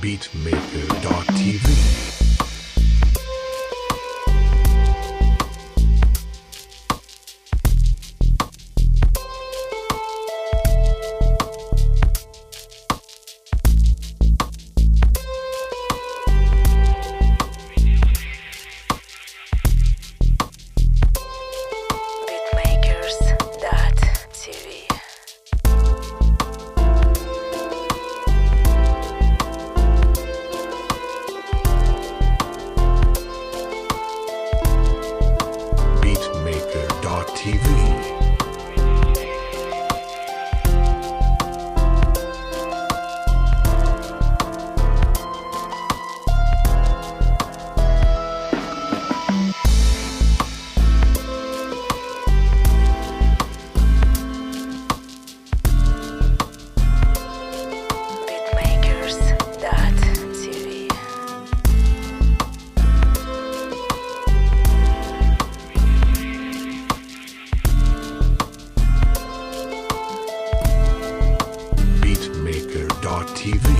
Beatmaker.tv Beatmaker.tv Beatmaker.tv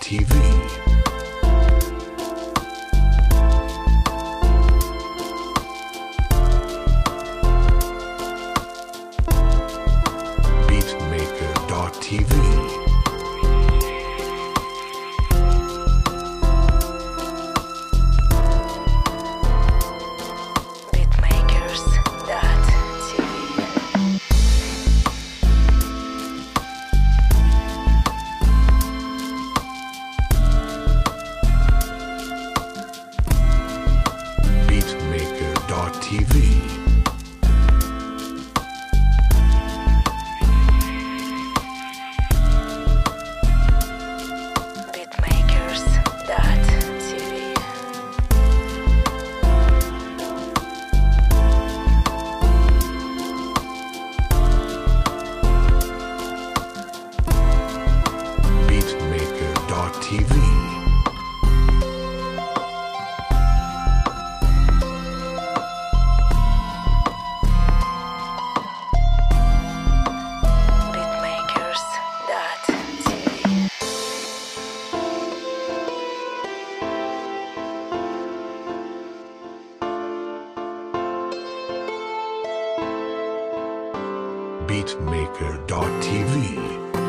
Beatmaker.tv Beatmaker.tv Beatmaker.tv Beatmakers.tv Beatmaker.tv